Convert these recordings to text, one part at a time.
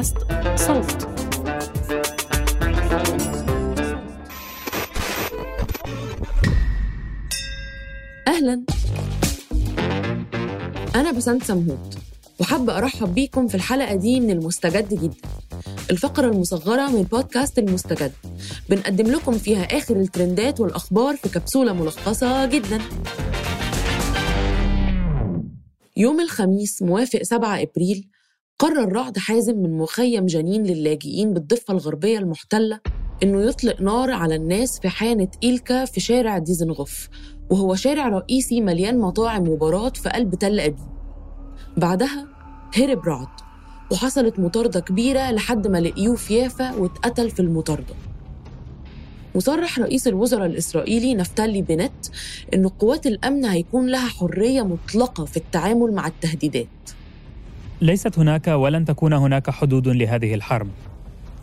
بودكاست صوت. أهلا. أنا بسنت سمهوت وحابة أرحب بيكم في الحلقة دي من المستجد جدا. الفقرة المصغرة من بودكاست المستجد. بنقدم لكم فيها آخر الترندات والأخبار في كبسولة ملخصة جدا. يوم الخميس موافق 7 إبريل قرر رعد حازم من مخيم جنين للاجئين بالضفة الغربية المحتلة إنه يطلق نار على الناس في حانة إيلكا في شارع ديزنغوف وهو شارع رئيسي مليان مطاعم وبارات في قلب تل أبيب. بعدها هرب رعد وحصلت مطاردة كبيرة لحد ما لقيوه في يافا واتقتل في المطاردة. وصرح رئيس الوزراء الإسرائيلي نفتالي بنت إن قوات الأمن هيكون لها حرية مطلقة في التعامل مع التهديدات. ليست هناك ولن تكون هناك حدود لهذه الحرب.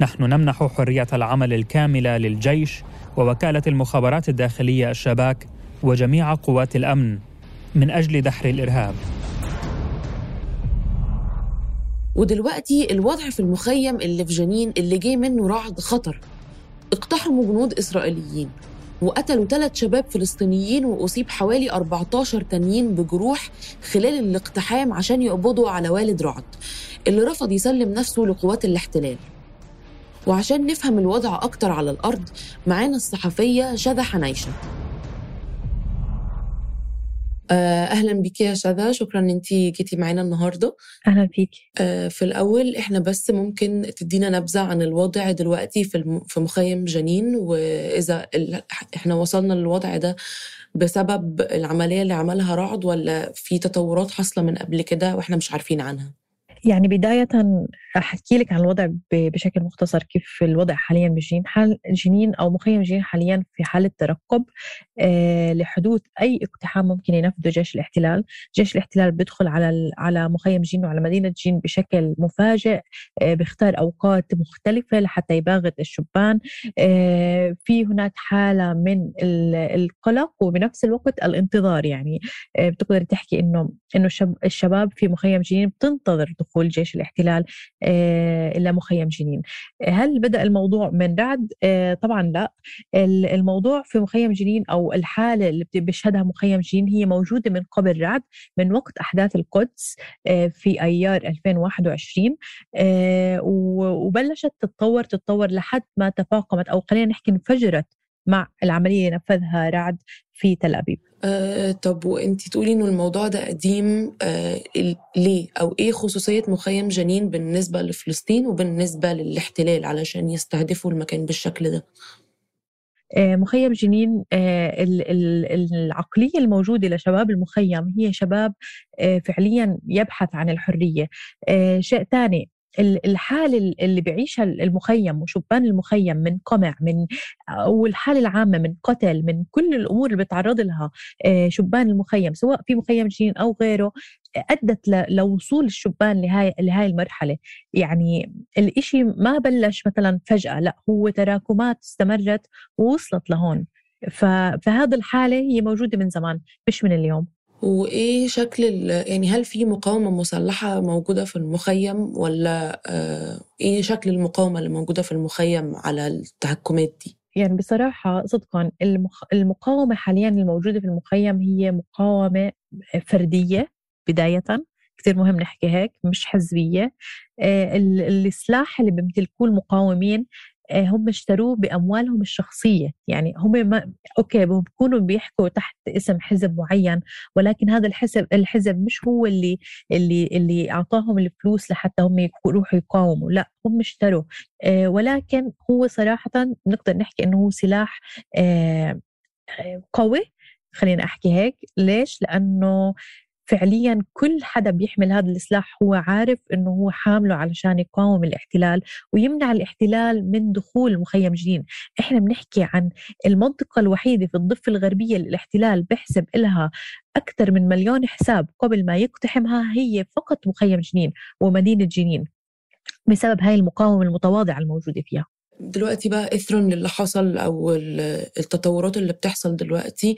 نحن نمنح حرية العمل الكاملة للجيش ووكالة المخابرات الداخلية الشباك وجميع قوات الأمن من أجل دحر الإرهاب. ودلوقتي الوضع في المخيم اللي في جنين اللي جه منه رعد خطر. اقتحموا جنود إسرائيليين. وقتلوا ثلاث شباب فلسطينيين وأصيب حوالي 14 تانيين بجروح خلال الاقتحام عشان يقبضوا على والد رعد اللي رفض يسلم نفسه لقوات الاحتلال. وعشان نفهم الوضع أكتر على الأرض معانا الصحفية شذى حنيشة. أهلا بيكي يا شذى شكرا إن انت جيتي معانا النهارده أهلا بيك آه، في الأول إحنا بس ممكن تدينا نبذة عن الوضع دلوقتي في. في مخيم جنين وإذا. إحنا وصلنا للوضع ده بسبب العملية اللي عملها رعد ولا في تطورات حاصلة من قبل كده وإحنا مش عارفين عنها يعني بداية أحكي لك عن الوضع بشكل مختصر كيف الوضع حاليا بجنين حال جنين أو مخيم جنين حاليا في حالة ترقب آه لحدوث أي اقتحام ممكن ينفذه جيش الاحتلال. جيش الاحتلال بيدخل على على مخيم جنين وعلى مدينة جنين بشكل مفاجئ آه بيختار أوقات مختلفة لحتى يباغت الشبان. آه في هناك حالة من القلق وبنفس الوقت الانتظار يعني. بتقدر تحكي إنه إنه الشباب في مخيم جنين بتنتظر دخول جيش الاحتلال آه، إلى مخيم جنين. هل بدأ الموضوع من رعد؟ آه، طبعا لا. الموضوع في مخيم جنين أو الحالة اللي بيشهدها مخيم جنين هي موجودة من قبل رعد من وقت أحداث القدس آه، في أيار 2021 وبلشت تتطور تتطور لحد ما تفاقمت أو خلينا نحكي انفجرت مع العملية اللي نفذها رعد في تل أبيب. آه طب وانت تقولي إنه الموضوع ده قديم آه ليه؟ أو إيه خصوصية مخيم جنين بالنسبة لفلسطين وبالنسبة للاحتلال علشان يستهدفوا المكان بالشكل ده؟ آه، مخيم جنين آه، العقلية الموجودة لشباب المخيم هي شباب آه، فعليا يبحث عن الحرية. شيء ثاني الحالة اللي بيعيشها المخيم وشبان المخيم من قمع من والحالة العامة من قتل من كل الأمور اللي بيتعرض لها آه، شبان المخيم سواء في مخيم جنين أو غيره أدت لوصول الشبان لهاي لهاي المرحلة. يعني الإشي ما بلش مثلا فجأة لا هو تراكمات استمرت ووصلت لهون. فهذا الحالة هي موجودة من زمان مش من اليوم. وإيه شكل يعني هل في مقاومة مسلحه موجودة في المخيم ولا آه إيه شكل المقاومة اللي موجودة في المخيم على التحكمات دي؟ يعني بصراحة صدقا المخ... المقاومة حاليا الموجودة في المخيم هي مقاومة فردية بداية كثير مهم نحكي هيك مش حزبية. آه السلاح اللي بيمتلكوه المقاومين هم اشتروه بأموالهم الشخصية. يعني هم ما أوكي بيكونوا بيحكوا تحت اسم حزب معين ولكن هذا الحزب الحزب مش هو اللي اللي اللي أعطاهم الفلوس لحتى هم يروحوا يقاوموا. لا هم اشتروا آه، ولكن هو صراحة نقدر نحكي إنه هو سلاح آه، قوي. خلينا أحكي هيك. ليش؟ لأنه فعليا كل حدا بيحمل هذا السلاح هو عارف إنه هو حامله علشان يقاوم الاحتلال ويمنع الاحتلال من دخول مخيم جنين. إحنا بنحكي عن المنطقة الوحيدة في الضفة الغربية اللي الاحتلال بيحسب لها أكثر من مليون حساب قبل ما يقتحمها هي فقط مخيم جنين ومدينة جنين بسبب هاي المقاومة المتواضعة الموجودة فيها. دلوقتي بقى إثرا للي حصل أو التطورات اللي بتحصل دلوقتي.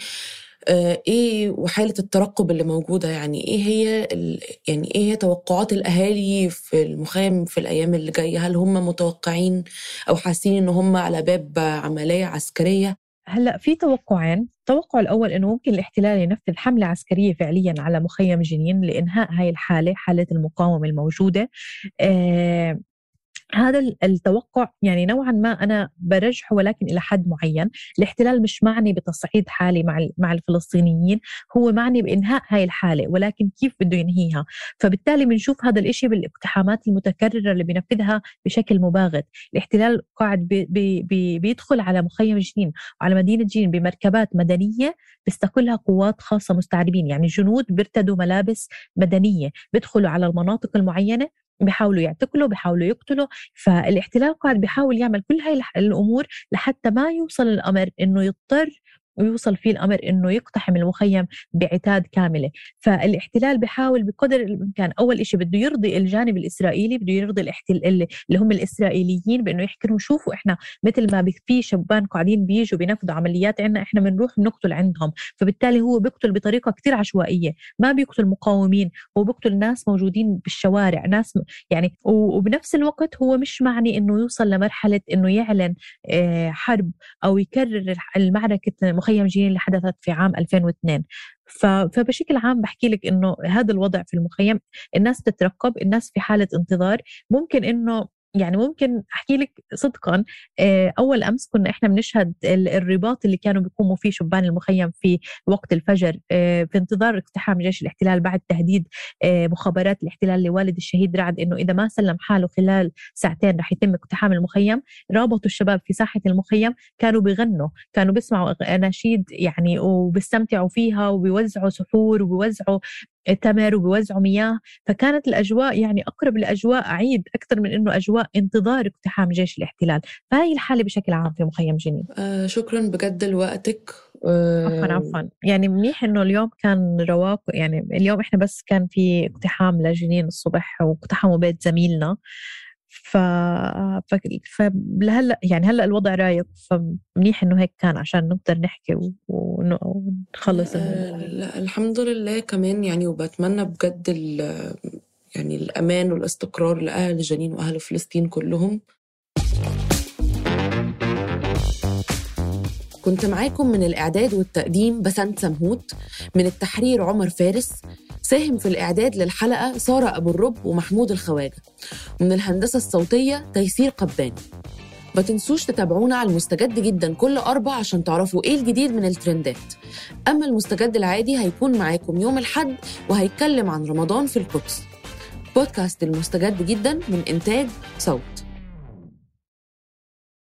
إيه وحالة الترقب اللي موجودة؟ يعني إيه هي يعني إيه هي توقعات الأهالي في المخيم في الأيام اللي جاية؟ هل هم متوقعين أو حاسين إن هم على باب عملية عسكرية؟ هلأ في توقعين. التوقع الأول إنه ممكن الاحتلال ينفذ حملة عسكرية فعليا على مخيم جنين لإنهاء هاي الحالة حاله المقاومة الموجودة. آه هذا التوقع يعني نوعا ما أنا برجحه ولكن إلى حد معين، الاحتلال مش معني بتصعيد حالي مع مع الفلسطينيين، هو معني بإنهاء هاي الحالة ولكن كيف بده ينهيها، فبالتالي بنشوف هذا الإشي بالاقتحامات المتكررة اللي بينفذها بشكل مباغت، الاحتلال قاعد بي بي بي بيدخل على مخيم جنين وعلى مدينة جنين بمركبات مدنية بيستقلها قوات خاصة مستعربين، يعني جنود بيرتدوا ملابس مدنية، بيدخلوا على المناطق المعينة بيحاولوا يعتقلوا بيحاولوا يقتلوا فالاحتلال قاعد بيحاول يعمل كل هاي الأمور لحتى ما يوصل الأمر إنه يضطر ويوصل فيه الأمر إنه يقتحم المخيم بعتاد كاملة. فالاحتلال بيحاول بقدر الإمكان أول شيء بده يرضي الجانب الإسرائيلي بده يرضي الاحتلال اللي هم الإسرائيليين بإنه يحكي لهم شوفوا إحنا مثل ما في شبان قاعدين بيجوا بينفذوا عمليات عندنا إحنا بنروح بنقتل عندهم. فبالتالي هو بيقتل بطريقة كثير عشوائية. ما بيقتل مقاومين هو بيقتل ناس موجودين بالشوارع ناس يعني وبنفس الوقت هو مش معني إنه يوصل لمرحلة إنه يعلن آه، حرب أو يكرر المعركة جيني اللي حدثت في عام 2002 فبشكل عام بحكي لك إنه هذا الوضع في المخيم الناس تترقب الناس في حالة انتظار. ممكن إنه يعني ممكن أحكي لك صدقا آه، أول أمس كنا إحنا بنشهد الرباط اللي كانوا بيقوموا فيه شبان المخيم في وقت الفجر آه، في انتظار اقتحام جيش الاحتلال بعد تهديد آه، مخابرات الاحتلال لوالد الشهيد رعد إنه إذا ما سلم حاله خلال ساعتين رح يتم اقتحام المخيم. رابطوا الشباب في ساحة المخيم كانوا بيغنوا كانوا بيسمعوا أناشيد يعني وبيستمتعوا فيها وبيوزعوا سحور وبيوزعوا تمر وبيوزعوا مياه فكانت الأجواء يعني أقرب لأجواء عيد أكثر من أنه أجواء انتظار اقتحام جيش الاحتلال. فهي الحالة بشكل عام في مخيم جنين. آه شكرا بجد لوقتك. عفوا آه عفوا. يعني منيح إنه اليوم كان رواق يعني اليوم إحنا بس كان في اقتحام لجنين الصبح واقتحموا بيت زميلنا. ف... ف... فلهلا يعني هلا الوضع رايق فمنيح إنه هيك كان عشان نقدر نحكي و... ونخلص آه لا الحمد لله كمان يعني وبتمنى بجد ال... يعني الأمان والاستقرار لأهل جنين وأهل فلسطين كلهم. كنت معاكم من الإعداد والتقديم بسنت سمهوت من التحرير عمر فارس ساهم في الإعداد للحلقة سارة أبو الرب ومحمود الخواجة. ومن الهندسة الصوتية تيسير قباني ما تنسوش تتابعونا على المستجد جدا كل أربع عشان تعرفوا إيه الجديد من الترندات. أما المستجد العادي هيكون معاكم يوم الحد وهيتكلم عن رمضان في القدس. بودكاست المستجد جدا من إنتاج صوت.